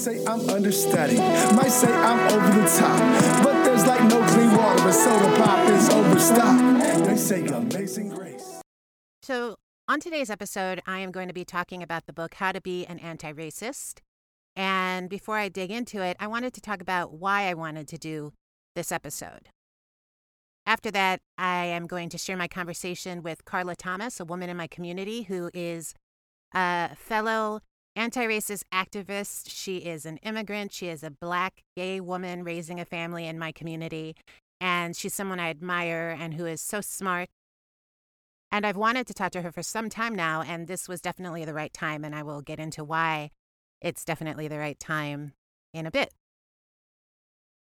say I'm understudied, might say I'm over the top, but there's like no clean water, but soda pop is overstocked. They say amazing grace. So, on today's episode, I am going to be talking about the book How to Be an Anti Racist. And before I dig into it, I wanted to talk about why I wanted to do this episode. After that, I am going to share my conversation with Karla Thomas, a woman in my community who is a fellow anti racist activist. She is an immigrant. She is a black gay woman raising a family in my community. And she's someone I admire and who is so smart. And I've wanted to talk to her for some time now, and this was definitely the right time. And I will get into why it's definitely the right time in a bit.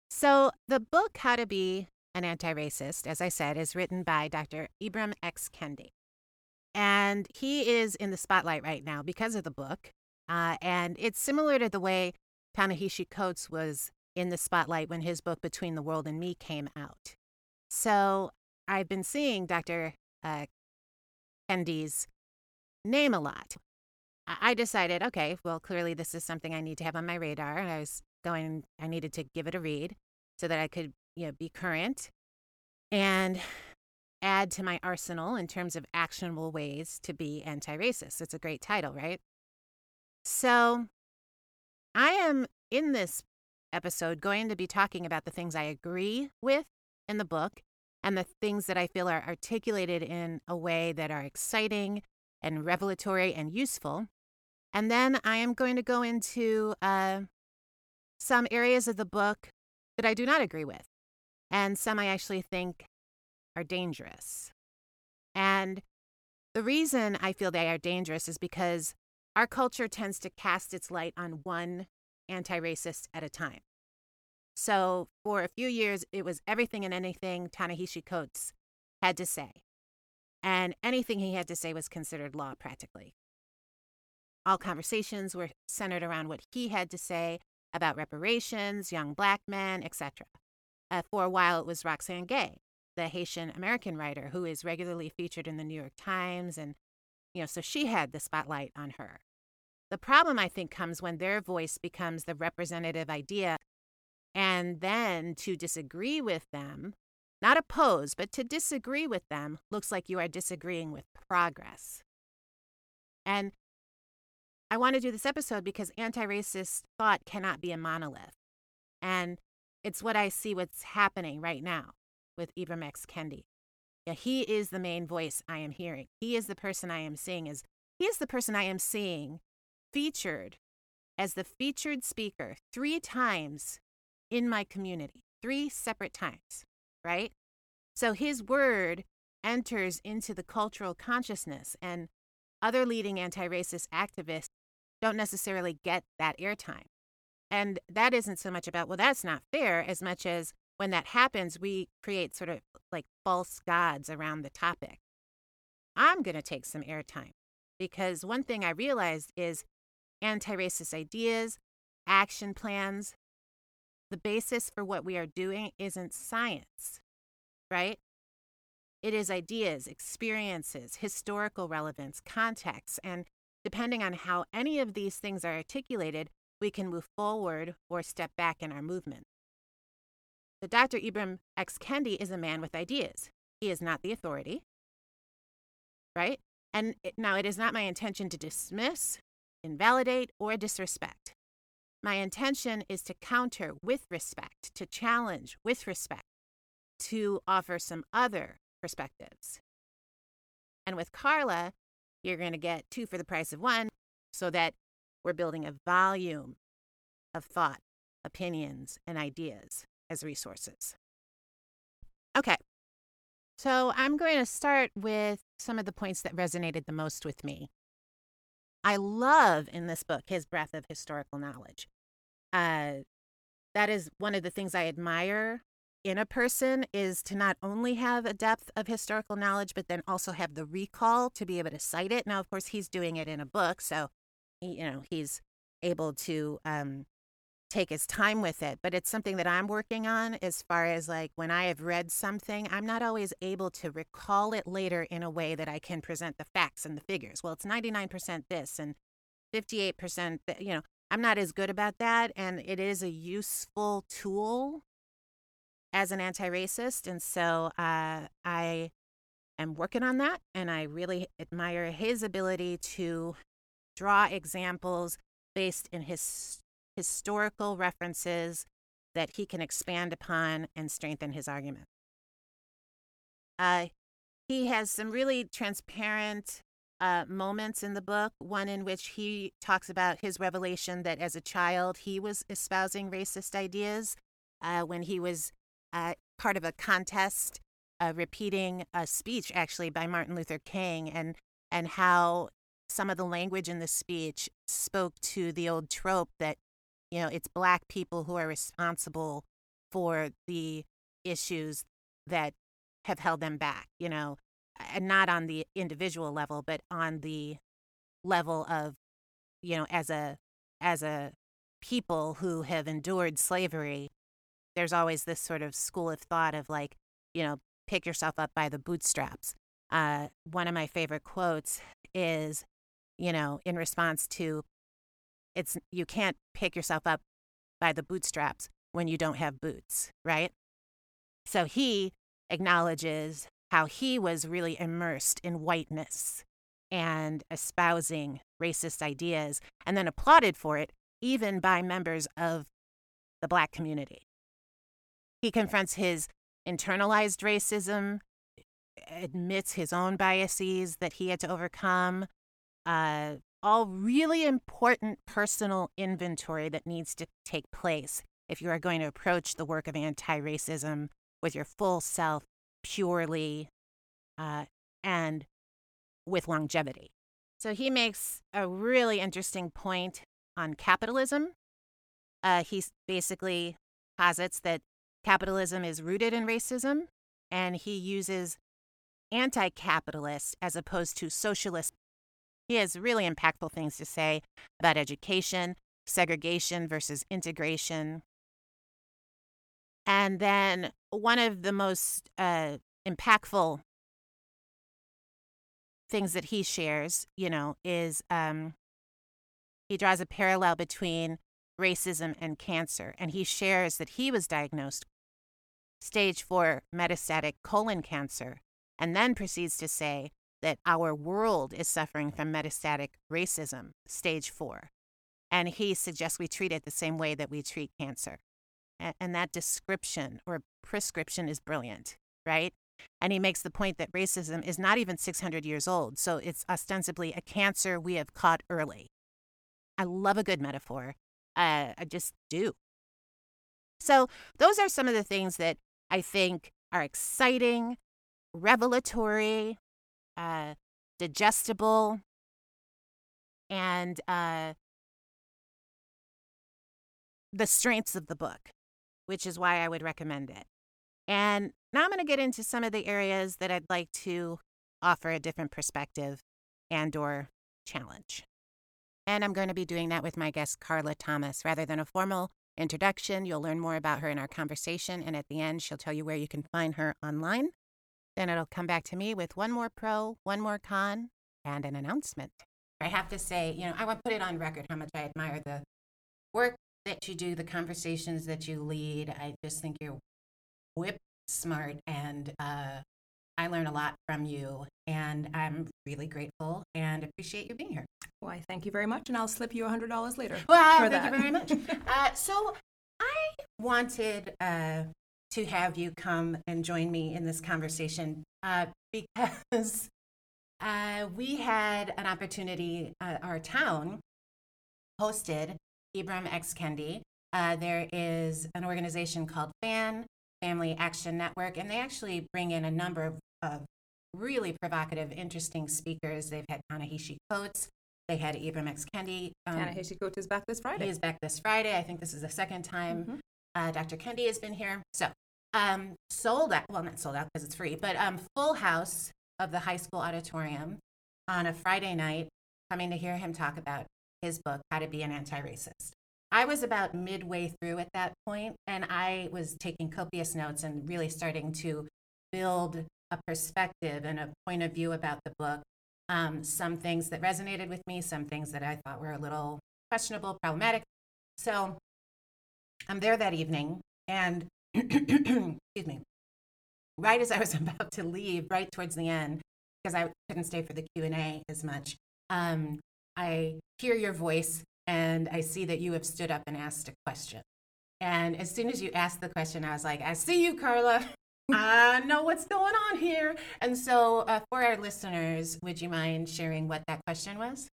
So, the book, How to Be an Anti Racist, as I said, is written by Dr. Ibram X. Kendi. And he is in the spotlight right now because of the book. Uh, and it's similar to the way Ta-Nehisi Coates was in the spotlight when his book Between the World and Me came out. So I've been seeing Dr. Uh, Kendi's name a lot. I decided, okay, well, clearly this is something I need to have on my radar. I was going, I needed to give it a read so that I could, you know, be current and add to my arsenal in terms of actionable ways to be anti racist. It's a great title, right? So I am in this episode going to be talking about the things I agree with in the book and the things that I feel are articulated in a way that are exciting and revelatory and useful. And then I am going to go into uh, some areas of the book that I do not agree with, and some I actually think are dangerous. And the reason I feel they are dangerous is because our culture tends to cast its light on one anti racist at a time. So for a few years, it was everything and anything Ta-Nehisi Coates had to say. And anything he had to say was considered law practically. All conversations were centered around what he had to say about reparations, young black men, etc. Uh, for a while, it was Roxane Gay, the Haitian American writer who is regularly featured in the New York Times. And, you know, so she had the spotlight on her. The problem, I think, comes when their voice becomes the representative idea. And then to disagree with them, not oppose, but to disagree with them looks like you are disagreeing with progress. And I want to do this episode because anti racist thought cannot be a monolith. And it's what I see what's happening right now with Ibram X. Kendi. Yeah, he is the main voice I am hearing. He is the person I am seeing is he is the person I am seeing featured as the featured speaker three times in my community, three separate times, right? So his word enters into the cultural consciousness, and other leading anti racist activists don't necessarily get that airtime. And that isn't so much about, well, that's not fair, as much as when that happens, we create sort of like false gods around the topic. I'm going to take some airtime because one thing I realized is anti racist ideas, action plans. The basis for what we are doing isn't science, right? It is ideas, experiences, historical relevance, context, and depending on how any of these things are articulated, we can move forward or step back in our movement. The Dr. Ibram X. Kendi is a man with ideas. He is not the authority, right? And it, now it is not my intention to dismiss invalidate, or disrespect. My intention is to counter with respect, to challenge with respect, to offer some other perspectives. And with Karla, you're going to get two for the price of one so that we're building a volume of thought, opinions, and ideas as resources. Okay, so I'm going to start with some of the points that resonated the most with me I love in this book his breadth of historical knowledge. Uh, that is one of the things I admire in a person is to not only have a depth of historical knowledge, but then also have the recall to be able to cite it. Now, of course, he's doing it in a book, so he, you know he's able to um, take his time with it. But it's something that I'm working on as far as like when I have read something, I'm not always able to recall it later in a way that I can present the facts and the figures. Well, it's 99% this and 58%, you know, I'm not as good about that, and it is a useful tool as an anti-racist, and so uh, I am working on that, and I really admire his ability to draw examples based in his historical references that he can expand upon and strengthen his argument. Uh, he has some really transparent uh, moments in the book, one in which he talks about his revelation that as a child he was espousing racist ideas uh, when he was uh, part of a contest uh, repeating a speech actually by Martin Luther King and and how some of the language in the speech spoke to the old trope that you know it's black people who are responsible for the issues that have held them back you know and not on the individual level but on the level of you know as a as a people who have endured slavery there's always this sort of school of thought of like you know pick yourself up by the bootstraps. Uh, one of my favorite quotes is you know in response to it's you can't pick yourself up by the bootstraps when you don't have boots right so he acknowledges how he was really immersed in whiteness and espousing racist ideas and then applauded for it, even by members of the black community. He confronts his internalized racism, admits his own biases that he had to overcome, uh, all really important personal inventory that needs to take place if you are going to approach the work of anti racism with your full self purely uh, and with longevity. So he makes a really interesting point on capitalism. Uh, he basically posits that capitalism is rooted in racism, and he uses anti capitalist as opposed to socialist. He has really impactful things to say about education, segregation versus integration, and then one of the most uh, impactful things that he shares, you know, is um, he draws a parallel between racism and cancer. And he shares that he was diagnosed stage four metastatic colon cancer, and then proceeds to say that our world is suffering from metastatic racism, stage four. And he suggests we treat it the same way that we treat cancer and that description or prescription is brilliant, right? And he makes the point that racism is not even 600 years old, so it's ostensibly a cancer we have caught early. I love a good metaphor. Uh, I just do. So, those are some of the things that I think are exciting, revelatory, uh, digestible, and uh, the strengths of the book which is why I would recommend it. And now I'm going to get into some of the areas that I'd like to offer a different perspective and or challenge. And I'm going to be doing that with my guest Karla Thomas rather than a formal introduction. You'll learn more about her in our conversation and at the end she'll tell you where you can find her online. Then it'll come back to me with one more pro, one more con, and an announcement. I have to say, you know, I want to put it on record how much I admire the work that you do, the conversations that you lead. I just think you're whip smart and uh, I learn a lot from you. And I'm really grateful and appreciate you being here. Why, thank you very much. And I'll slip you a $100 later. Well, thank that. you very much. uh, so I wanted uh, to have you come and join me in this conversation uh, because uh, we had an opportunity, uh, our town hosted Ibram X. Kendi. Uh, there is an organization called FAN, Family Action Network, and they actually bring in a number of, of really provocative, interesting speakers. They've had Ta-Nehisi Coates, they had Ibram X. Kendi. Um, Ta-Nehisi Coates is back this Friday. He is back this Friday. I think this is the second time mm-hmm. Uh, Dr. Kendi has been here. So, um, sold out, well, not sold out because it's free, but um, full house of the high school auditorium on a Friday night, coming to hear him talk about his book, How to Be an Anti Racist. I was about midway through at that point, and I was taking copious notes and really starting to build a perspective and a point of view about the book. Um, some things that resonated with me, some things that I thought were a little questionable, problematic. So I'm there that evening, and excuse me, right as I was about to leave, right towards the end, because I couldn't stay for the Q and A as much, um, I hear your voice and I see that you have stood up and asked a question. And as soon as you asked the question, I was like, I see you, Karla. I know what's going on here. And so, uh, for our listeners, would you mind sharing what that question was?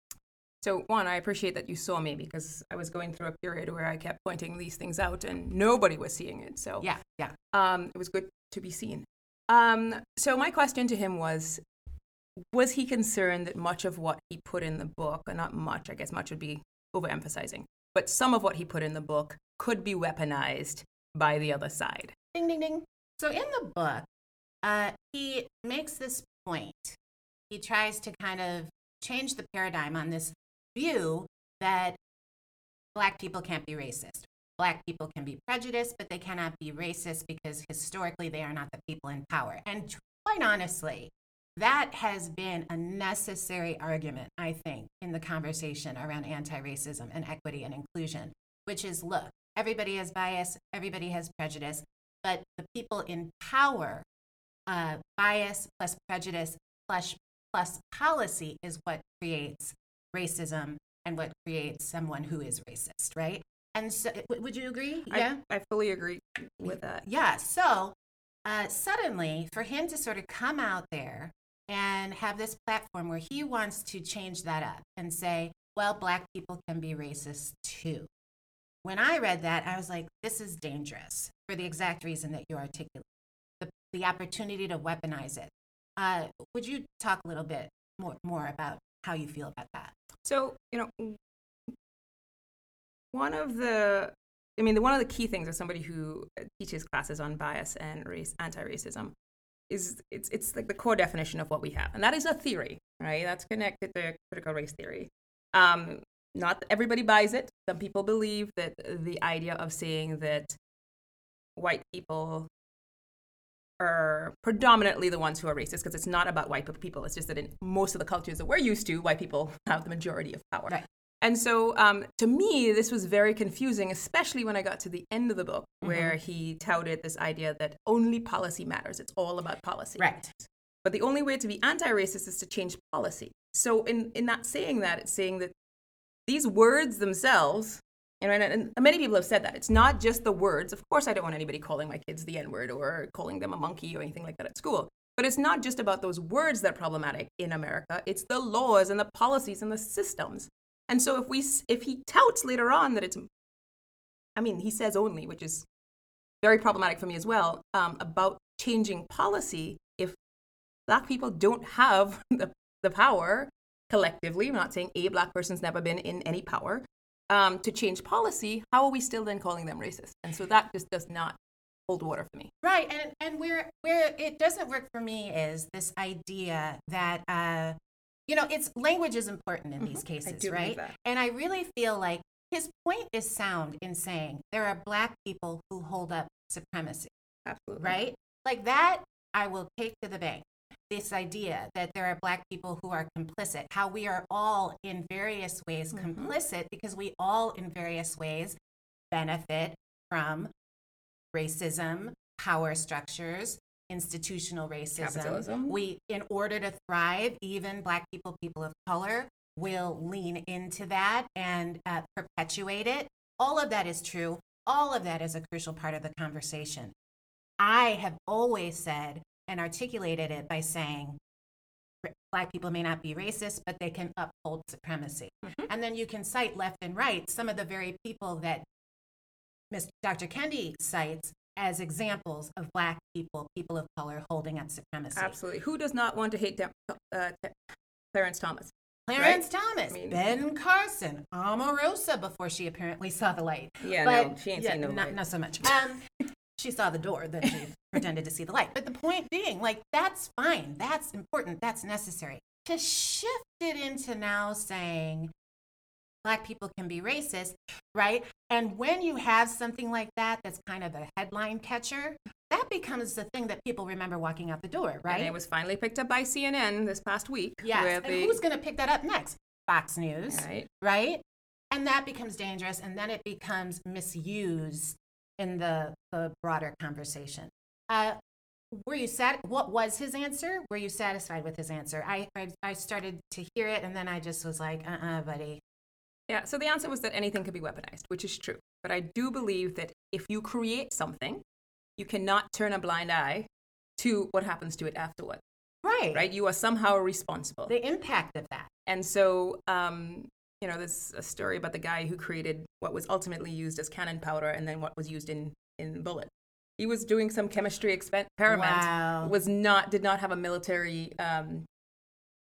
So, one, I appreciate that you saw me because I was going through a period where I kept pointing these things out and nobody was seeing it. So, Yeah, yeah. um, it was good to be seen. Um, so, my question to him was Was he concerned that much of what he put in the book, or not much, I guess much would be overemphasizing, but some of what he put in the book could be weaponized by the other side? Ding, ding, ding. So in the book, uh, he makes this point. He tries to kind of change the paradigm on this view that Black people can't be racist. Black people can be prejudiced, but they cannot be racist because historically they are not the people in power. And quite honestly, that has been a necessary argument, I think, in the conversation around anti racism and equity and inclusion, which is look, everybody has bias, everybody has prejudice, but the people in power, uh, bias plus prejudice plus, plus policy is what creates racism and what creates someone who is racist, right? And so, would you agree? I, I fully agree with that. Yeah. So uh, suddenly, for him to sort of come out there and have this platform where he wants to change that up and say, well, Black people can be racist too. When I read that, I was like, this is dangerous for the exact reason that you articulate the, the opportunity to weaponize it. Uh, would you talk a little bit more, more about how you feel about that? So, you know, one of the, I mean, one of the key things as somebody who teaches classes on bias and race, anti-racism, is it's it's like the core definition of what we have, and that is a theory, right? That's connected to critical race theory. Um, not everybody buys it. Some people believe that the idea of saying that white people are predominantly the ones who are racist because it's not about white people. It's just that in most of the cultures that we're used to, white people have the majority of power. Right. And so um, to me, this was very confusing, especially when I got to the end of the book where Mm-hmm. he touted this idea that only policy matters. It's all about policy. Right. But the only way to be anti-racist is to change policy. So in, in not saying that, it's saying that these words themselves, and, and many people have said that, it's not just the words. Of course, I don't want anybody calling my kids the N-word or calling them a monkey or anything like that at school. But it's not just about those words that are problematic in America. It's the laws and the policies and the systems. And so if we if he touts later on that it's, I mean, he says only, which is very problematic for me as well, um, about changing policy. If black people don't have the, the power collectively, I'm not saying a black person's never been in any power, um, to change policy, how are we still then calling them racist? And so that just does not hold water for me. Right, and and where where it doesn't work for me is this idea that uh, you know, it's language is important in these Mhm. I cases, right? And I really feel like his point is sound in saying there are black people who hold up supremacy, Absolutely. right? Like that, I will take to the bank. This idea that there are black people who are complicit, how we are all in various ways Mhm. complicit because we all in various ways benefit from racism, power structures, institutional racism. Capitalism. We, in order to thrive, even Black people, people of color, will lean into that and uh, perpetuate it. All of that is true. All of that is a crucial part of the conversation. I have always said and articulated it by saying, Black people may not be racist, but they can uphold supremacy. And then you can cite left and right some of the very people that Ms. Dr. Kendi cites as examples of Black people, people of color holding up supremacy. Absolutely. Who does not want to hate Dem- uh, Clarence Thomas? Clarence Thomas, I mean- Ben Carson, Omarosa before she apparently saw the light. Yeah, but, no, she ain't yeah, seen no not, light. Not so much. Um, she saw the door, then she pretended to see the light. But the point being, like, that's fine. That's important. That's necessary. To shift it into now saying black people can be racist, right? And when you have something like that, that's kind of a headline catcher, that becomes the thing that people remember walking out the door, right? And it was finally picked up by CNN this past week. Yes. And they, who's going to pick that up next? Fox News, Right. right? and that becomes dangerous and then it becomes misused in the, the broader conversation. Uh, were you sat what was his answer? Were you satisfied with his answer? I, I i started to hear it and then i just was like uh-uh buddy. Yeah, so the answer was that anything could be weaponized, which is true. But I do believe that if you create something, you cannot turn a blind eye to what happens to it afterward, right. Right? You are somehow responsible. the impact of that. And so, um, you know, there's a story about the guy who created what was ultimately used as cannon powder and then what was used in, in bullet. He was doing some chemistry experiment, Wow. was not, did not have a military um,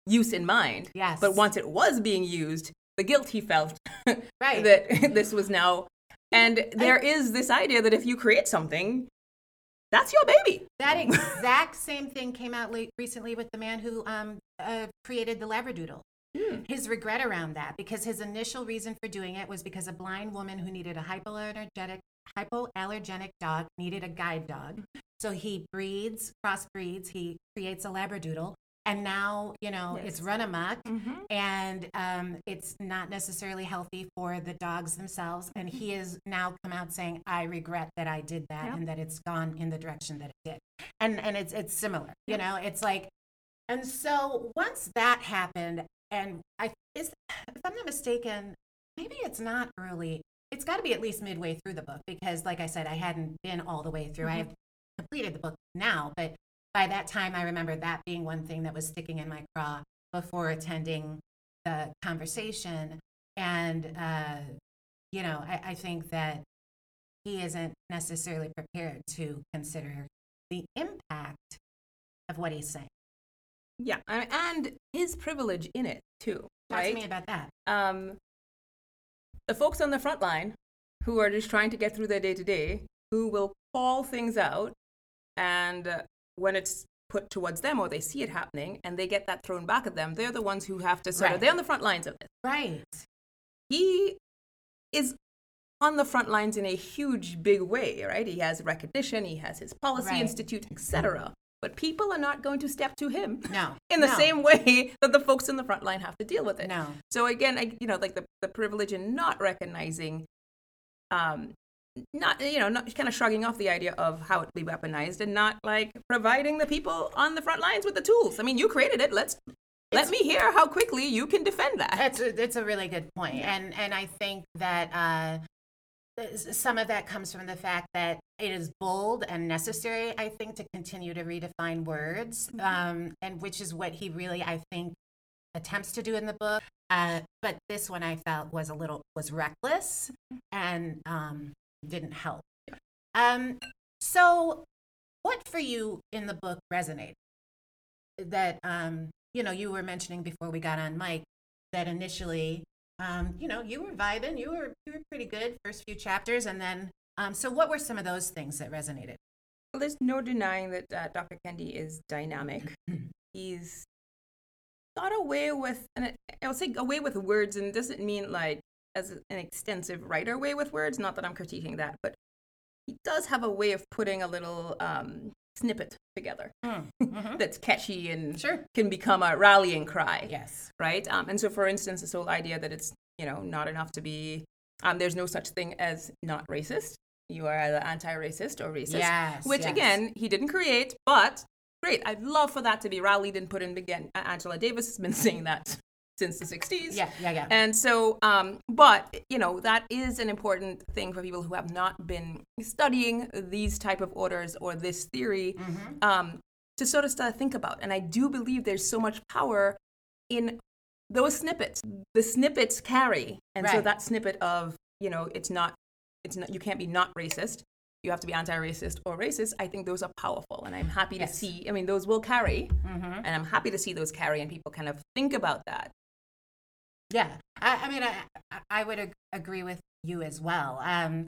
use in mind. Yes. But once it was being used, the guilt he felt Right. that this was now. And there is this idea that if you create something, that's your baby. That exact same thing came out late, recently with the man who um, uh, created the Labradoodle. Hmm. His regret around that, because his initial reason for doing it was because a blind woman who needed a hypoallergenic hypoallergenic dog needed a guide dog. So he breeds, crossbreeds, he creates a Labradoodle, and now you know it's run amok, mm-hmm. and um, it's not necessarily healthy for the dogs themselves. And he mm-hmm. has now come out saying, "I regret that I did that, Yep. and that it's gone in the direction that it did." And and it's it's similar, you know. It's like, and so once that happened, and I is if I'm not mistaken, maybe it's not early. It's got to be at least midway through the book because, like I said, I hadn't been all the way through. I have completed the book now, but by that time, I remember that being one thing that was sticking in my craw before attending the conversation. And, uh, you know, I, I think that he isn't necessarily prepared to consider the impact of what he's saying. Yeah. And and his privilege in it, too. Talk right? to me about that. um, the folks on the front line who are just trying to get through their day to day, who will call things out, and uh, when it's put towards them or they see it happening and they get that thrown back at them, they're the ones who have to sort of, they're on the front lines of this. Right. He is on the front lines in a huge, big way, right? He has recognition, he has his policy Right. institute, etc. But people are not going to step to him No. in the no, same way that the folks in the front line have to deal with it. No. So again, I, you know, like the, the privilege in not recognizing, um, not you know, not kind of shrugging off the idea of how it would be weaponized, and not like providing the people on the front lines with the tools. I mean, you created it. Let's let me hear how quickly you can defend that. That's a, it's a really good point. and and I think that uh, some of that comes from the fact that it is bold and necessary. I think to continue to redefine words, um, and which is what he really I think attempts to do in the book. Uh, but this one I felt was a little was reckless and um, didn't help. Um, so, what for you in the book resonated? That um, you know you were mentioning before we got on mic that initially um, you know you were vibing, you were you were pretty good first few chapters, and then um, so what were some of those things that resonated? Well, there's no denying that uh, Dr. Kendi is dynamic. He's got away with, and I'll say away with words, and doesn't mean like as an extensive writer way with words. Not that I'm critiquing that, but he does have a way of putting a little um, snippet together that's catchy and Sure. can become a rallying cry Yes. right? Um, and so, for instance, this whole idea that it's you know not enough to be um, there's no such thing as not racist. You are either anti-racist or racist. Yes, Which yes. again, he didn't create, but great. I'd love for that to be rallied and put in again. Angela Davis has been saying that since the 60s. Yeah, yeah, yeah. And so, um, but you know, that is an important thing for people who have not been studying these type of orders or this theory Mm-hmm. um, to sort of start to think about. And I do believe there's so much power in those snippets. The snippets carry, and so that snippet of you know, it's not, it's not, you can't be not racist. You have to be anti-racist or racist. I think those are powerful, and I'm happy Yes. to see. I mean, those will carry, Mm-hmm. and I'm happy to see those carry, and people kind of think about that. Yeah, I, I mean, I, I- I would ag- agree with you as well. Um,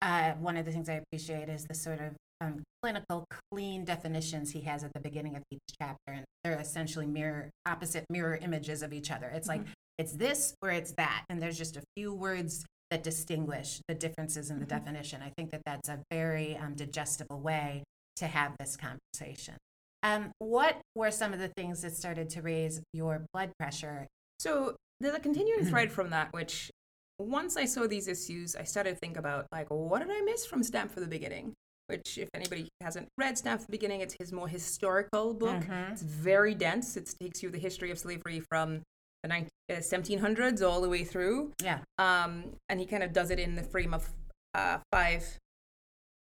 uh, one of the things I appreciate is the sort of um, clinical, clean definitions he has at the beginning of each chapter, and they're essentially mirror, opposite mirror images of each other. It's like it's this or it's that, and there's just a few words that distinguish the differences in the definition. I think that that's a very um, digestible way to have this conversation. Um, what were some of the things that started to raise your blood pressure So there's a continuing thread from that, which once I saw these issues, I started to think about like, what did I miss from Stamped from the Beginning? Which, if anybody hasn't read Stamped from the Beginning, it's his more historical book. Mhm. It's very dense. It takes you the history of slavery from the 19, uh, 1700s all the way through. Yeah. Um, and he kind of does it in the frame of uh, five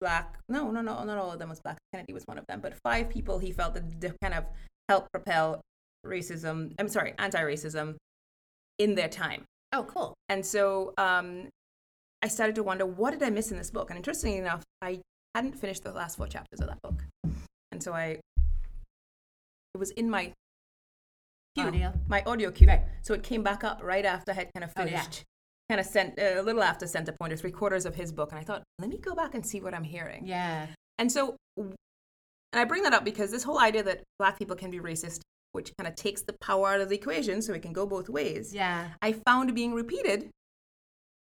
black. No, no, no, not all of them was black. Kennedy was one of them, but five people he felt that kind of helped propel racism. I'm sorry, anti-racism in their time. Oh, cool. And so um, I started to wonder, what did I miss in this book? And interestingly enough, I hadn't finished the last four chapters of that book, and so I it was in my queue, Audio. my audio queue. Right. So it came back up right after I had kind of Oh, yeah. finished, kind of sent uh, a little after Center Pointer, three quarters of his book, and I thought, let me go back and see what I'm hearing. Yeah. And so, and I bring that up because this whole idea that black people can be racist, which kind of takes the power out of the equation, so it can go both ways. Yeah. I found being repeated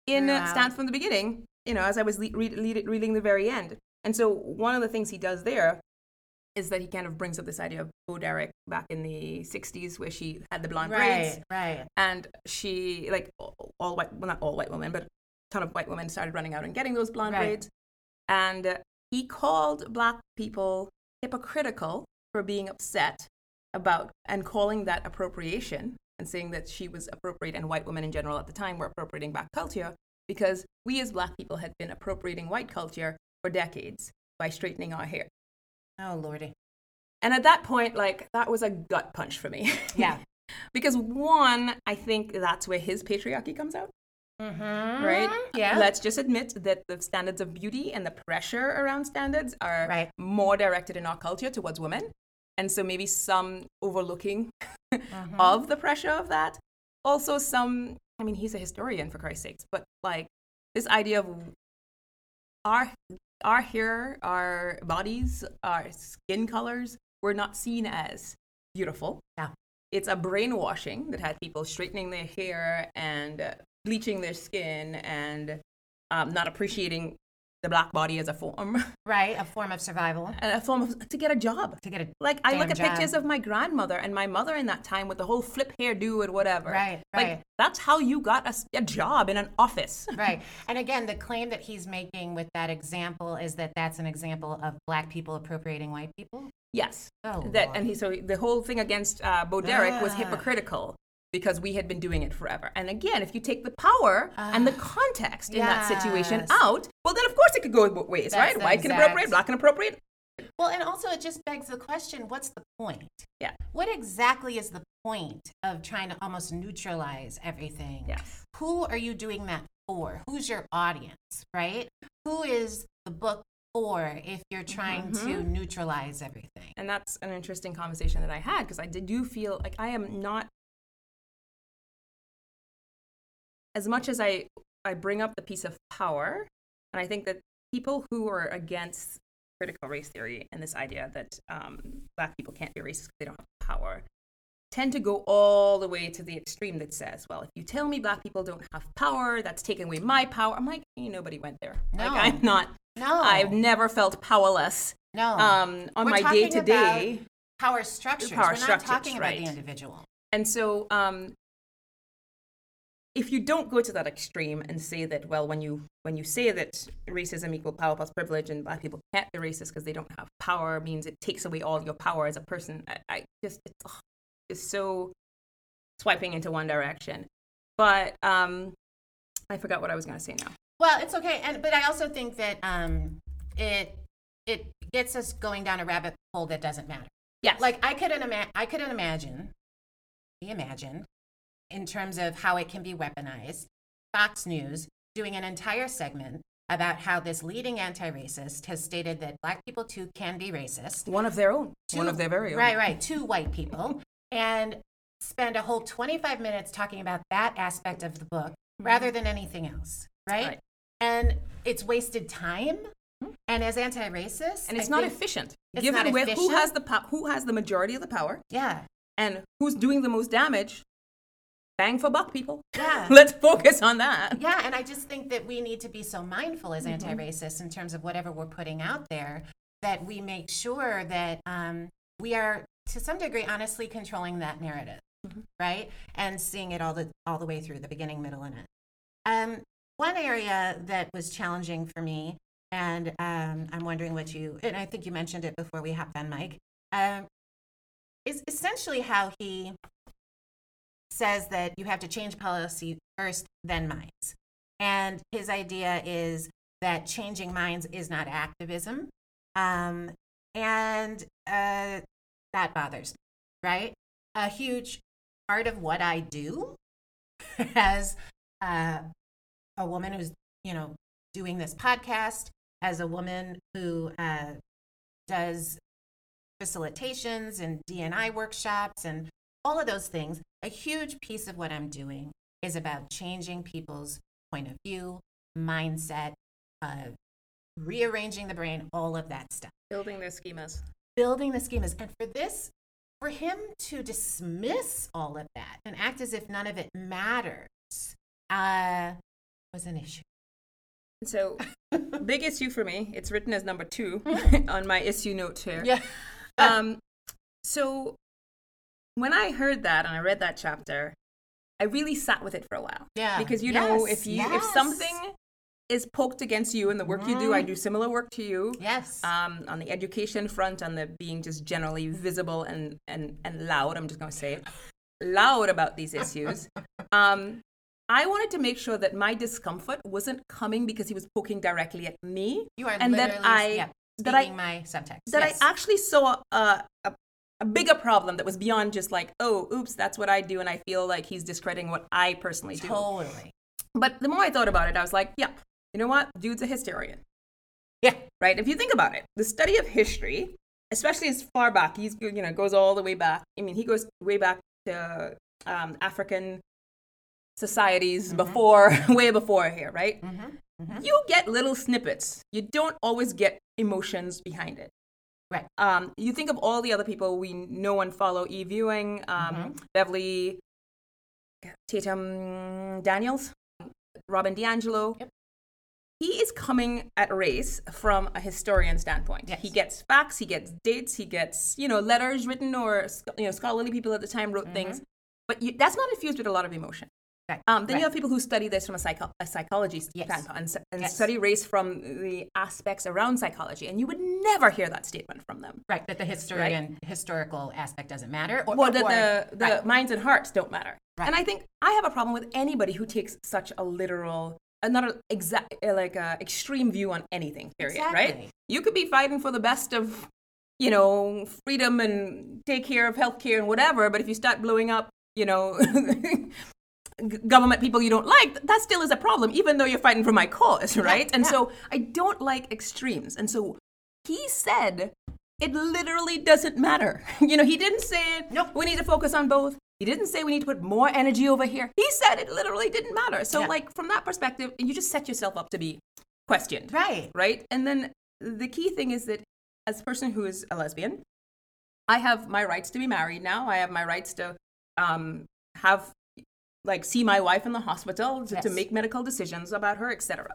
in uh, Stamped from the Beginning, you know, as I was le- read, read, reading the very end. And so one of the things he does there is that he kind of brings up this idea of Bo Derek back in the 60s where she had the blonde braids. Right. Right. And she, like all, all white, well, not all white women, but a ton of white women started running out and getting those blonde Right. braids. And uh, he called black people hypocritical for being upset about and calling that appropriation and saying that she was appropriate and white women in general at the time were appropriating black culture because we as black people had been appropriating white culture for decades by straightening our hair. Oh, lordy. And at that point, like, that was a gut punch for me. Yeah. because one, I think that's where his patriarchy comes out, Mm-hmm. right? Yeah. Let's just admit that the standards of beauty and the pressure around standards are Right. more directed in our culture towards women. And so maybe some overlooking Mhm. of the pressure of that. Also, some, I mean, he's a historian for Christ's sakes, but like this idea of our, our hair, our bodies, our skin colors were not seen as beautiful. Yeah. It's a brainwashing that had people straightening their hair and bleaching their skin and um, not appreciating the black body as a form, Right. A form of survival and a form of to get a job. to get a Like I look at job. pictures of my grandmother and my mother in that time with the whole flip hairdo and whatever. Right, Like right. that's how you got a job in an office. Right. And again, the claim that he's making with that example is that that's an example of black people appropriating white people. Yes. Oh, that Lord. and he so the whole thing against uh, Bo Derek was Ah. hypocritical because we had been doing it forever. And again, if you take the power and the ah, context in that situation out, well then of course it could go both ways, That's right? White can appropriate, black can appropriate. Well, and also it just begs the question what's the point? Yeah. What exactly is the point of trying to almost neutralize everything? Yes. Who are you doing that for? Who's your audience, right? Who is the book for if you're trying to mm-hmm. neutralize everything? And that's an interesting conversation that I had because I did do feel like I am not as much as I I bring up the piece of power, and I think that people who are against critical race theory and this idea that um, black people can't be racist because they don't have power tend to go all the way to the extreme that says, well, if you tell me black people don't have power, that's taking away my power. I'm like, ain't nobody went there. No. Like I'm not. No. I've never felt powerless no. um, on We're my day to day. Power structures. Power We're not structures, talking about right. the individual. And so, um, if you don't go to that extreme and say that, well, when you when you say that racism equal power plus privilege and black people can't be racist because they don't have power means it takes away all your power as a person, I, I just it's, it's so swiping into one direction. But um, I forgot what I was going to say now. Well, it's okay, and but I also think that um, it it gets us going down a rabbit hole that doesn't matter. Yes, Like I couldn't imagine. I couldn't imagine, be imagined, in terms of how it can be weaponized. Fox News doing an entire segment about how this leading anti-racist has stated that black people too can be racist. one of their own, Two- one of their very own. Right, right. Two white people. And spend a whole 25 minutes talking about that aspect of the book mm-hmm. rather than anything else. Right? Right. And it's wasted time. Hmm? And as anti racist, and it's not efficient. It's Given not with who has the po- who has the majority of the power, Yeah. and who's doing the most damage, bang for buck, people. Yeah. Let's focus on that. Yeah, and I just think that we need to be so mindful as Mm-hmm. anti-racists in terms of whatever we're putting out there that we make sure that um, we are, to some degree, honestly controlling that narrative, Mm-hmm. right? And seeing it all the all the way through the beginning, middle, and end. Um, one area that was challenging for me, and um, I'm wondering what you, and I think you mentioned it before we hopped on mike um, is essentially how he says that you have to change policy first, then minds. And his idea is that changing minds is not activism. Um, and uh, that bothers me, right? A huge part of what I do as uh, a woman who's, you know, doing this podcast, as a woman who uh, does facilitations and DNI workshops and all of those things, a huge piece of what I'm doing is about changing people's point of view, mindset, uh, rearranging the brain, all of that stuff. Building their schemas. Building the schemas. And for this, for him to dismiss all of that and act as if none of it matters uh, was an issue. So, big issue for me. It's written as number two on my issue note here. Yeah. Um, so, when I heard that and I read that chapter, I really sat with it for a while. Yeah. Because you know, if you if something is poked against you in the work you do, I do similar work to you. Yes. Um, on the education front, on the being just generally visible and and and loud. I'm just gonna say it, loud about these issues. Um, I wanted to make sure that my discomfort wasn't coming because he was poking directly at me. you are and that I yeah, that I my subtext. that Yes. I actually saw a, a a bigger problem that was beyond just like, oh, oops, that's what I do, and I feel like he's discrediting what I personally do. totally. But the more I thought about it, I was like, yeah, you know what? Dude's a historian, Yeah. right? If you think about it, the study of history, especially as far back, he's you know goes all the way back. I mean, he goes way back to um, African societies mm-hmm. before, way before here, right? Mm-hmm. Mm-hmm. You get little snippets. You don't always get emotions behind it. Right. Um, you think of all the other people we know and follow: E. Viewing, um, Beverly Tatum Daniels, Robin DiAngelo. Yep. He is coming at race from a historian standpoint. Yes. He gets facts, he gets dates, he gets you know letters written or you know scholarly people at the time wrote things, but you, that's not infused with a lot of emotion. Right. Um, then you have people who study this from a, psycho- a psychology Yes. standpoint and, and Yes. study race from the aspects around psychology, and you would never hear that statement from them. Right, that the historian historical aspect doesn't matter. Or, Well, that the, the right. minds and hearts don't matter. Right. And I think I have a problem with anybody who takes such a literal, uh, another exact, uh, like a extreme view on anything. Period. Right? You could be fighting for the best of, you know, freedom and take care of healthcare and whatever, but if you start blowing up, you know. g- government people you don't like, that still is a problem even though you're fighting for my cause right and yeah. so i don't like extremes and so he said it literally doesn't matter. You know, he didn't say Nope. we need to focus on both. He didn't say we need to put more energy over here. He said it literally didn't matter. So, Yeah. like, from that perspective, you just set yourself up to be questioned. Right. Right? And then the key thing is that as a person who is a lesbian, I have my rights to be married now. I have my rights to um, have, like, see my wife in the hospital, to, to make medical decisions about her, etc.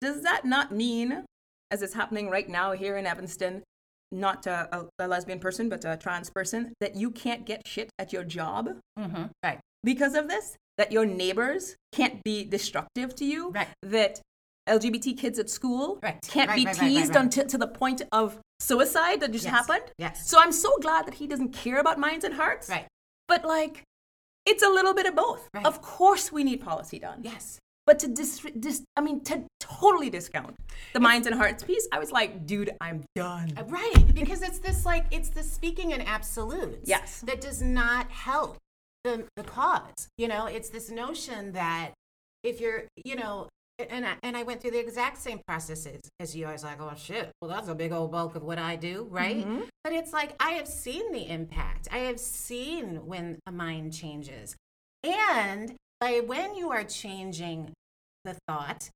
Does that not mean, as is happening right now here in Evanston, not a, a, a lesbian person, but a trans person, that you can't get shit at your job Mm-hmm. Right. because of this? That your neighbors can't be destructive to you? Right. That LGBT kids at school Right. can't Right, be right, teased until to the point of suicide that just Yes. happened? Yes. So I'm so glad that he doesn't care about minds and hearts. Right. But like, it's a little bit of both. Right. Of course, we need policy done. Yes. But to dis, dis I mean, to totally discount the minds and hearts piece, I was like, dude, I'm done. Uh, Right, because it's this like it's the speaking in absolutes. Yes. That does not help the the cause. You know, it's this notion that if you're, you know, and I, and I went through the exact same processes as you. I was like, oh shit, well that's a big old bulk of what I do, right? Mm-hmm. But it's like I have seen the impact. I have seen when a mind changes, and by when you are changing the thought,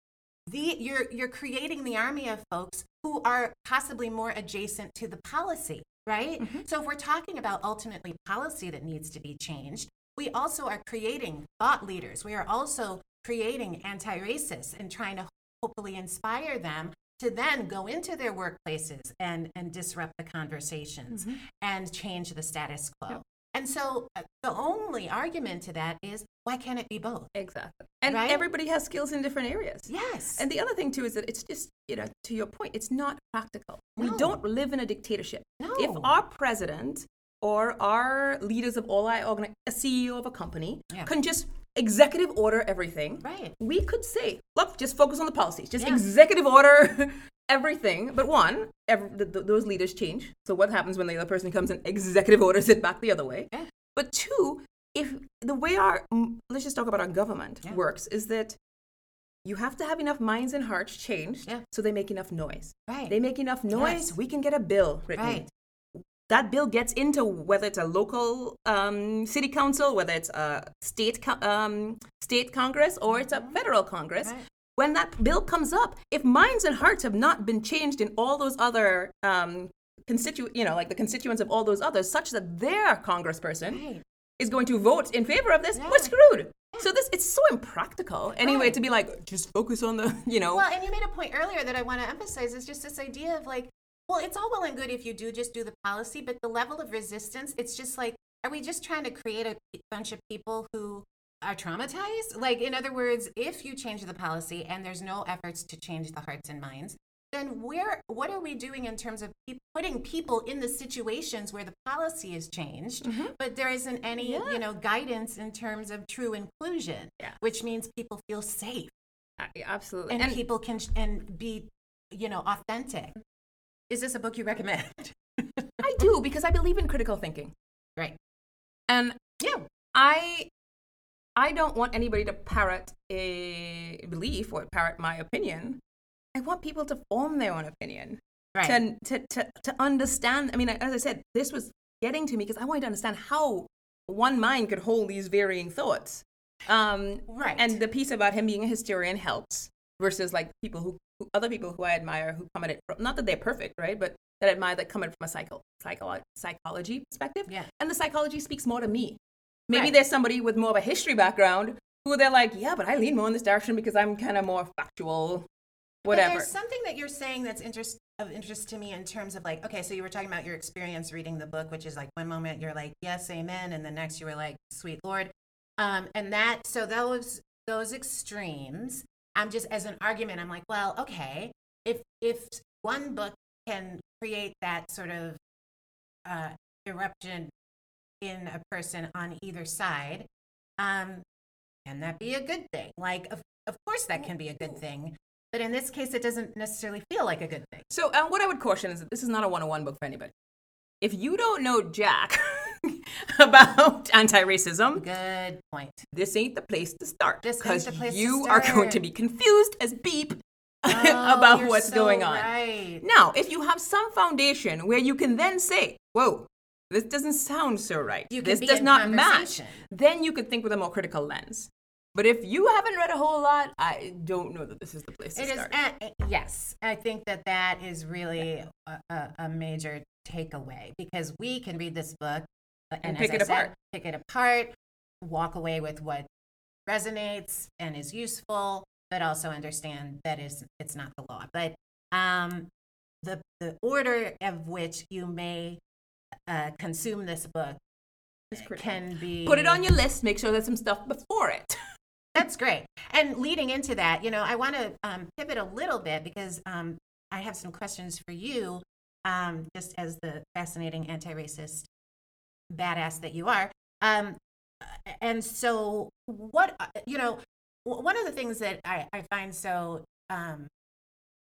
the you're you're creating the army of folks who are possibly more adjacent to the policy right mm-hmm. so if we're talking about ultimately policy that needs to be changed we also are creating thought leaders we are also creating anti-racists and trying to hopefully inspire them to then go into their workplaces and and disrupt the conversations and change the status quo And so uh, the only argument to that is why can't it be both? Exactly. And Right? everybody has skills in different areas. Yes. And the other thing too is that it's just, you know, to your point, it's not practical. We don't live in a dictatorship. No. If our president or our leaders of all our a CEO of a company Yeah. can just executive order everything, Right. we could say, look, just focus on the policies, just Yeah. executive order everything. But one, every, th- th- those leaders change. So what happens when the other person comes and executive orders it back the other way? Yeah. But two, if the way our let's just talk about our government Yeah. works is that you have to have enough minds and hearts changed Yeah. so they make enough noise. Right. They make enough noise, Yes. we can get a bill written. Right. That bill gets into whether it's a local um, city council, whether it's a state co- um, state congress, or it's a federal congress. Right. When that bill comes up, if minds and hearts have not been changed in all those other um, constitu- you know, like the constituents of all those others, such that their congressperson Right. is going to vote in favor of this, Yeah. we're screwed. So this it's so impractical. Anyway, Right. to be like just focus on the you know. Well, and you made a point earlier that I want to emphasize is just this idea of like, well, it's all well and good if you do just do the policy, but the level of resistance, it's just like, are we just trying to create a bunch of people who are traumatized? Like, in other words, if you change the policy and there's no efforts to change the hearts and minds, then where what are we doing in terms of pe- putting people in the situations where the policy is changed, but there isn't any Yeah. you know guidance in terms of true inclusion, Yeah. which means people feel safe Uh, absolutely. and, people can sh- and be you know authentic is this a book you recommend I do because I believe in critical thinking. right And yeah I I don't want anybody to parrot a belief or parrot my opinion. I want people to form their own opinion. right To, to, to, to understand. I mean, as I said, this was getting to me because I wanted to understand how one mind could hold these varying thoughts. Um, Right. And the piece about him being a historian helps versus like people who, who other people who I admire who come at it from, not that they're perfect, right? But that I admire that come at it from a psycho, psycho, psychology perspective. Yeah. And the psychology speaks more to me. Maybe Right. there's somebody with more of a history background who they're like, yeah, but I lean more in this direction because I'm kind of more factual, But whatever. there's something that you're saying that's interest of interest to me in terms of like okay so you were talking about your experience reading the book which is like one moment you're like yes amen and the next you were like sweet lord um and that so those those extremes i'm just as an argument i'm like well okay if if one book can create that sort of uh eruption in a person on either side um can that be a good thing like of, of course that can be a good thing but in this case it doesn't necessarily feel like a good thing So, um, what I would caution is that this is not a one-on-one book for anybody. If you don't know Jack about anti-racism, good point this ain't the place to start This ain't the place to you are going to be confused as beep Oh, about what's so going on. right. Now, if you have some foundation where you can then say, "Whoa, this doesn't sound so right. You this does not match," then you could think with a more critical lens. But if you haven't read a whole lot, I don't know that this is the place to It is, start. uh, yes. I think that that is really a, a, a major takeaway because we can read this book And as pick I it said, apart. pick it apart, walk away with what resonates and is useful, but also understand that is it's not the law. But um, the the order of which you may uh, consume this book can be Put it on your list. Make sure there's some stuff before it. That's great. And leading into that, you know, I want to um, pivot a little bit because um, I have some questions for you, um, just as the fascinating anti racist badass that you are. Um, and so, what, uh, you know, one of the things that I, I find so um,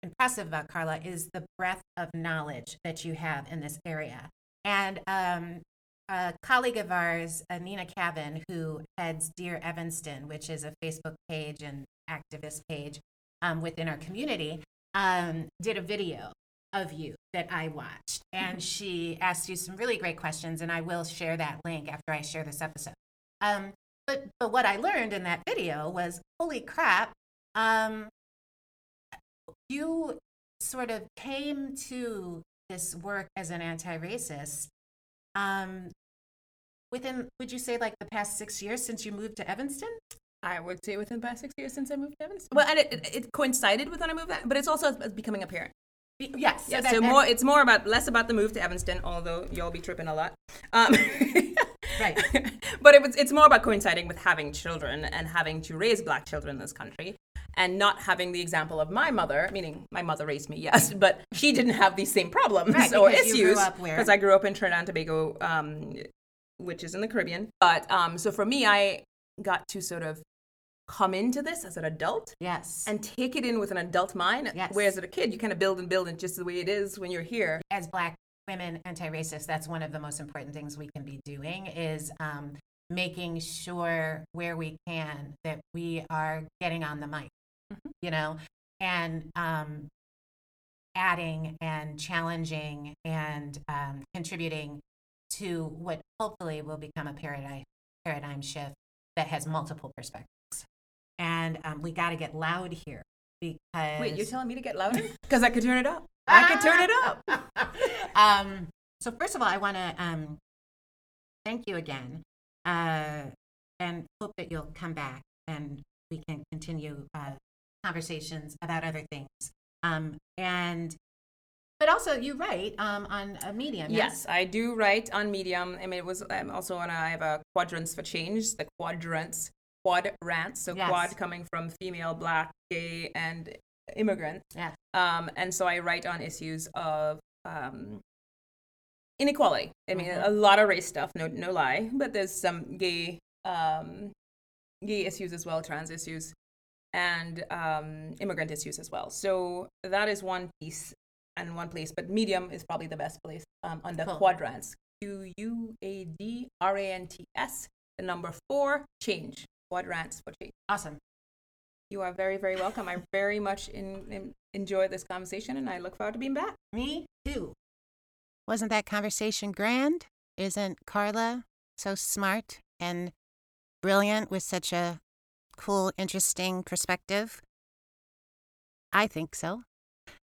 impressive about Karla is the breadth of knowledge that you have in this area. And um, a colleague of ours, Nina Cavan, who heads Dear Evanston, which is a Facebook page and activist page um, within our community, um, did a video of you that I watched. And she asked you some really great questions, and I will share that link after I share this episode. Um, but, but what I learned in that video was holy crap, um, you sort of came to this work as an anti racist um, within, would you say, like the past six years since you moved to Evanston? I would say within the past six years since I moved to Evanston. Well, and it, it, it coincided with when I moved, but it's also becoming a parent. Yes. Yeah, that- so more it's more about less about the move to Evanston, although you'll be tripping a lot. Um, Right. but it was, it's more about coinciding with having children and having to raise black children in this country and not having the example of my mother, meaning my mother raised me, yes, but she didn't have these same problems Right, or because issues grew up where? because I grew up in Trinidad and Tobago, um, which is in the Caribbean. But um, so for me, I got to sort of come into this as an adult Yes. and take it in with an adult mind. Yes. Whereas as a kid, you kind of build and build it just the way it is when you're here. as black women anti-racist that's one of the most important things we can be doing is um, making sure where we can that we are getting on the mic you know and um, adding and challenging and um, contributing to what hopefully will become a paradigm paradigm shift that has multiple perspectives and um, we got to get loud here because Wait, you're telling me to get louder? Because I could turn it up. I could turn it up. um, so first of all, I want to um, thank you again, uh, and hope that you'll come back and we can continue uh, conversations about other things. Um, and but also, you write um, on a medium. Yes, I do write on Medium. I mean, it was I'm also on. A, I have a quadrants for change. The quadrants, quad rants. So Yes. quad coming from female, black, gay, and immigrant. Yes. Um, and so I write on issues of um, inequality. I mean, Mhm. a lot of race stuff. No, no lie. But there's some gay, um, gay issues as well, trans issues, and um, immigrant issues as well. So that is one piece and one place. But Medium is probably the best place um, under Cool. quadrants. Q U A D R A N T S. The number four change. Quadrants for change. Awesome. You are very, very welcome. I very much in, in, enjoy this conversation and I look forward to being back. Me too. Wasn't that conversation grand? Isn't Karla so smart and brilliant with such a cool, interesting perspective? I think so.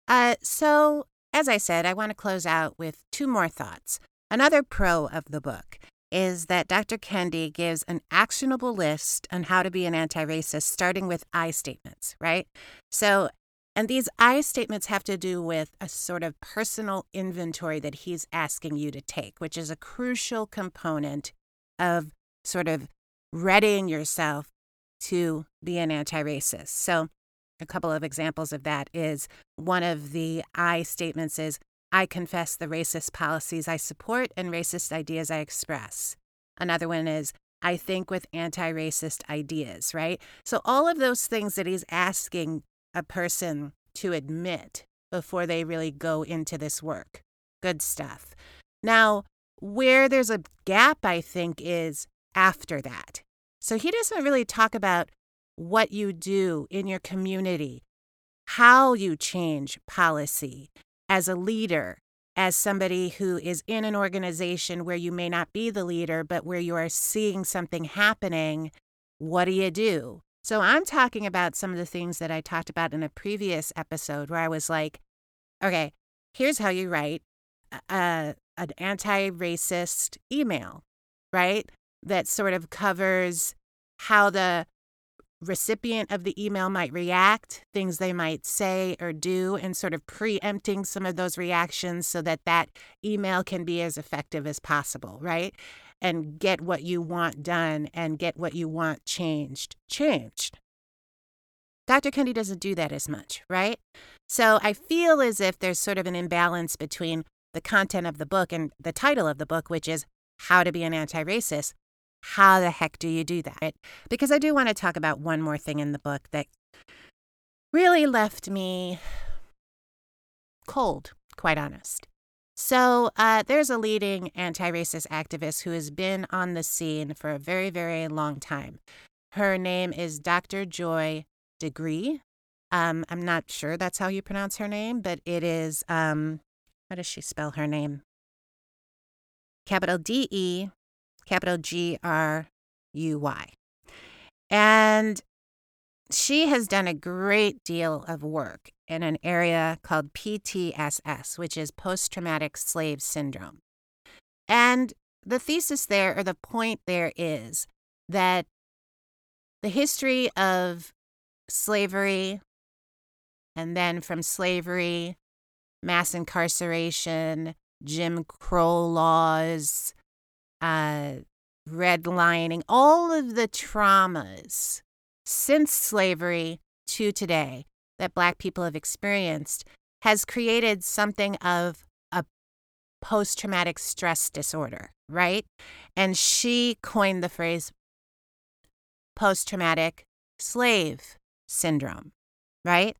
Uh, so, as I said, I want to close out with two more thoughts. Another pro of the book is that Dr. Kendi gives an actionable list on how to be an anti racist, starting with I statements, right? So, and these I statements have to do with a sort of personal inventory that he's asking you to take, which is a crucial component of sort of readying yourself to be an anti racist. So, a couple of examples of that is one of the I statements is I confess the racist policies I support and racist ideas I express. Another one is I think with anti racist ideas, right? So, all of those things that he's asking a person to admit before they really go into this work. Good stuff. Now, where there's a gap, I think, is after that. So he doesn't really talk about what you do in your community, how you change policy as a leader, as somebody who is in an organization where you may not be the leader, but where you are seeing something happening. What do you do? So I'm talking about some of the things that I talked about in a previous episode where I was like, okay, here's how you write a, an anti racist email, right? That sort of covers how the recipient of the email might react, things they might say or do, and sort of preempting some of those reactions so that that email can be as effective as possible, right? And get what you want done and get what you want changed, changed. Dr. Kendi doesn't do that as much, right? So I feel as if there's sort of an imbalance between the content of the book and the title of the book, which is How to Be an Anti Racist. How the heck do you do that? Because I do want to talk about one more thing in the book that really left me cold, quite honest. So, uh, there's a leading anti racist activist who has been on the scene for a very, very long time. Her name is Dr. Joy DeGruy. Um, I'm not sure that's how you pronounce her name, but it is, um, how does she spell her name? Capital D E, capital G R U Y. And she has done a great deal of work in an area called PTSS, which is post traumatic slave syndrome. And the thesis there, or the point there, is that the history of slavery, and then from slavery, mass incarceration, Jim Crow laws, uh, redlining, all of the traumas since slavery to today that Black people have experienced has created something of a post traumatic stress disorder, right? And she coined the phrase post traumatic slave syndrome, right?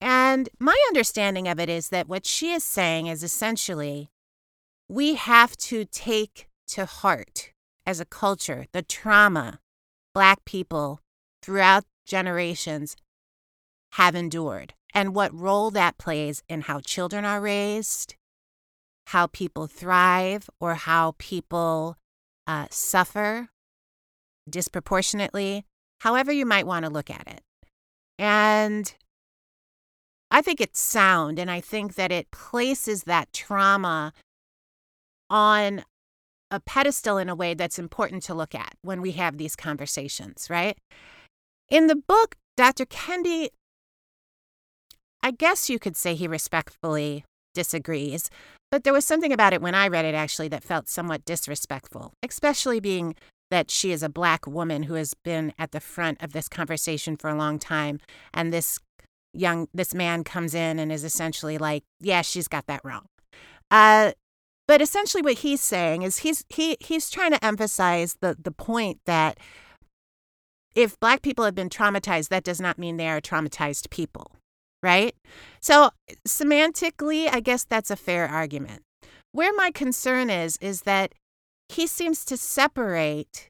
And my understanding of it is that what she is saying is essentially we have to take to heart as a culture the trauma Black people throughout generations have endured and what role that plays in how children are raised, how people thrive, or how people uh, suffer disproportionately, however you might want to look at it. And I think it's sound, and I think that it places that trauma on a pedestal in a way that's important to look at when we have these conversations, right? In the book, Dr. Kendi, I guess you could say he respectfully disagrees, but there was something about it when I read it actually that felt somewhat disrespectful, especially being that she is a black woman who has been at the front of this conversation for a long time and this young this man comes in and is essentially like yeah she's got that wrong uh, but essentially what he's saying is he's he he's trying to emphasize the the point that if black people have been traumatized that does not mean they are traumatized people right so semantically i guess that's a fair argument where my concern is is that he seems to separate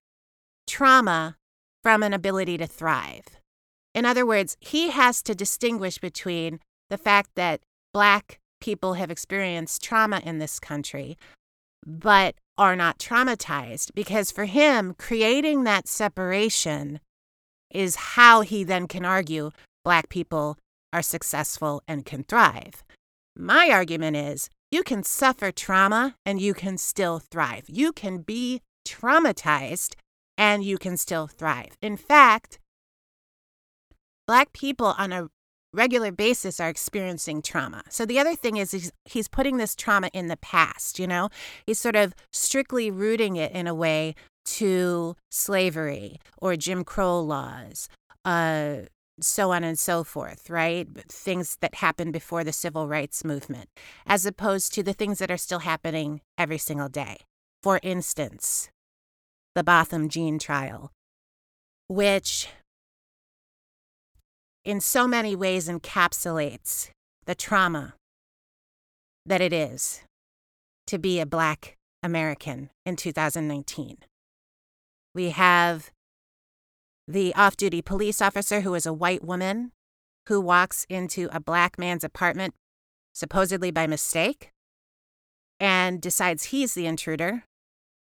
trauma from an ability to thrive. In other words, he has to distinguish between the fact that Black people have experienced trauma in this country, but are not traumatized. Because for him, creating that separation is how he then can argue Black people are successful and can thrive. My argument is you can suffer trauma and you can still thrive. You can be traumatized and you can still thrive. In fact, Black people on a regular basis are experiencing trauma. So the other thing is he's, he's putting this trauma in the past, you know? He's sort of strictly rooting it in a way to slavery or Jim Crow laws, uh, so on and so forth, right? Things that happened before the civil rights movement, as opposed to the things that are still happening every single day. For instance, the Botham Jean trial, which in so many ways encapsulates the trauma that it is to be a Black American in 2019. We have the off duty police officer, who is a white woman, who walks into a black man's apartment, supposedly by mistake, and decides he's the intruder,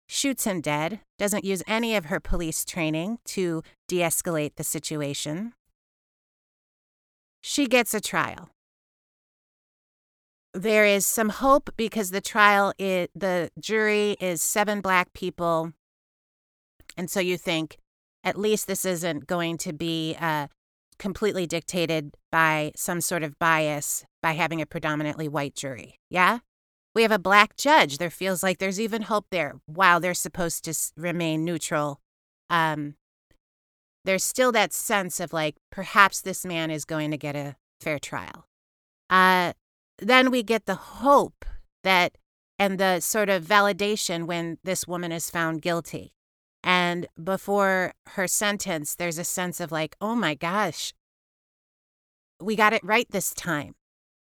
shoots him dead, doesn't use any of her police training to de escalate the situation. She gets a trial. There is some hope because the trial, is, the jury is seven black people. And so you think, at least this isn't going to be uh, completely dictated by some sort of bias by having a predominantly white jury. Yeah? We have a black judge. There feels like there's even hope there. While they're supposed to remain neutral, um, there's still that sense of like perhaps this man is going to get a fair trial. Uh, then we get the hope that and the sort of validation when this woman is found guilty. And before her sentence, there's a sense of like, oh my gosh, we got it right this time.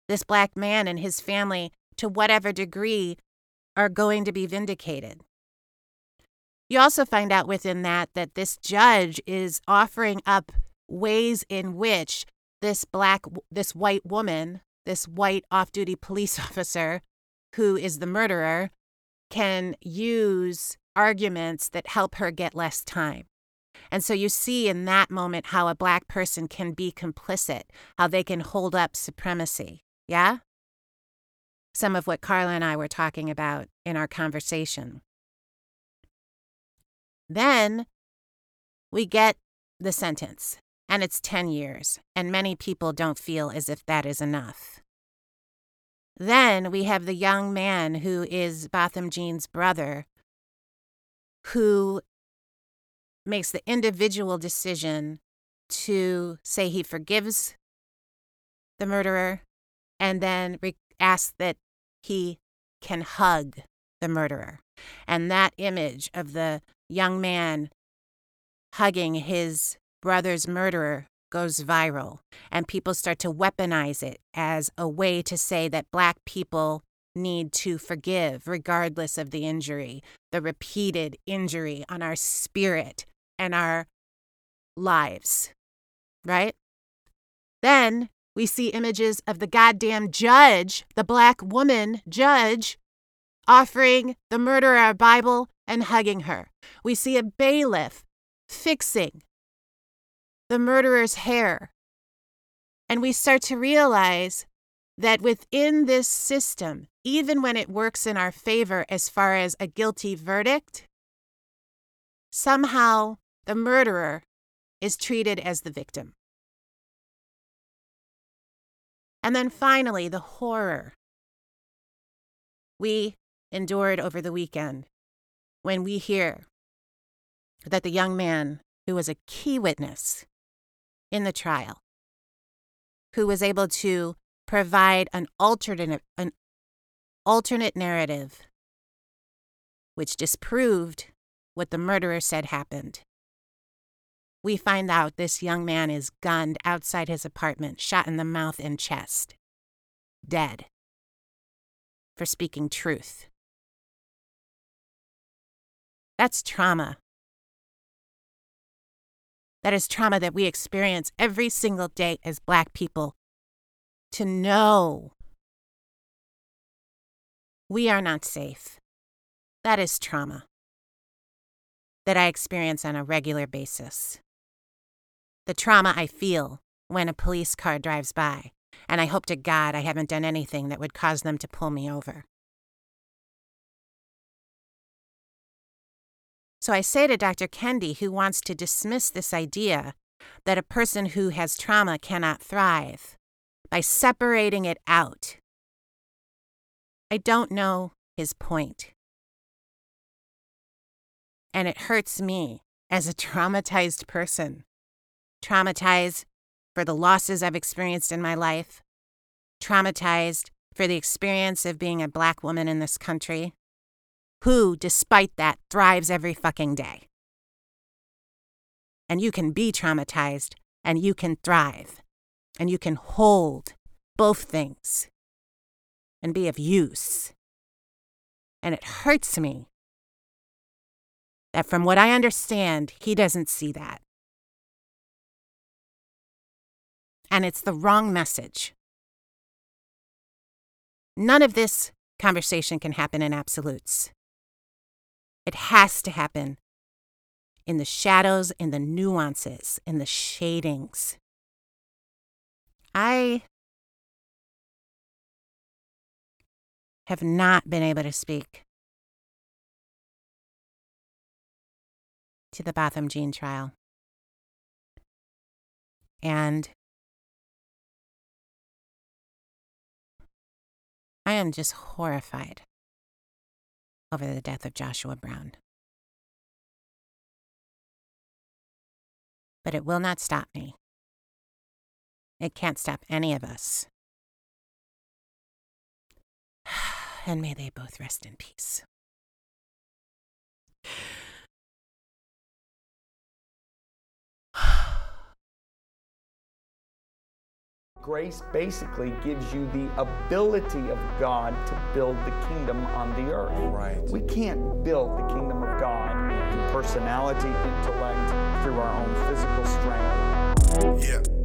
This black man and his family, to whatever degree, are going to be vindicated. You also find out within that that this judge is offering up ways in which this black, this white woman, this white off duty police officer who is the murderer, can use arguments that help her get less time. And so you see in that moment how a black person can be complicit, how they can hold up supremacy. Yeah? Some of what Karla and I were talking about in our conversation. Then we get the sentence, and it's 10 years, and many people don't feel as if that is enough. Then we have the young man who is Botham Jean's brother, who makes the individual decision to say he forgives the murderer and then re- asks that he can hug the murderer. And that image of the young man hugging his brother's murderer goes viral, and people start to weaponize it as a way to say that Black people need to forgive regardless of the injury, the repeated injury on our spirit and our lives, right? Then we see images of the goddamn judge, the black woman judge, offering the murderer a Bible and hugging her. We see a bailiff fixing the murderer's hair. And we start to realize that within this system, even when it works in our favor as far as a guilty verdict, somehow the murderer is treated as the victim. And then finally, the horror we endured over the weekend when we hear that the young man who was a key witness in the trial, who was able to provide an alternate, an alternate narrative which disproved what the murderer said happened. We find out this young man is gunned outside his apartment, shot in the mouth and chest, dead for speaking truth. That's trauma. That is trauma that we experience every single day as Black people. To know we are not safe. That is trauma that I experience on a regular basis. The trauma I feel when a police car drives by, and I hope to God I haven't done anything that would cause them to pull me over. So I say to Dr. Kendi, who wants to dismiss this idea that a person who has trauma cannot thrive by separating it out, I don't know his point. and it hurts me as a traumatized person. Traumatized for the losses I've experienced in my life, traumatized for the experience of being a black woman in this country, who, despite that, thrives every fucking day. And you can be traumatized and you can thrive and you can hold both things and be of use. And it hurts me that from what I understand, he doesn't see that. And it's the wrong message. None of this conversation can happen in absolutes. It has to happen in the shadows, in the nuances, in the shadings. I have not been able to speak to the Botham Jean trial. And I am just horrified over the death of Joshua Brown. But it will not stop me. It can't stop any of us. And may they both rest in peace. Grace basically gives you the ability of God to build the kingdom on the earth. Right. We can't build the kingdom of God through personality, intellect, through our own physical strength. Yeah.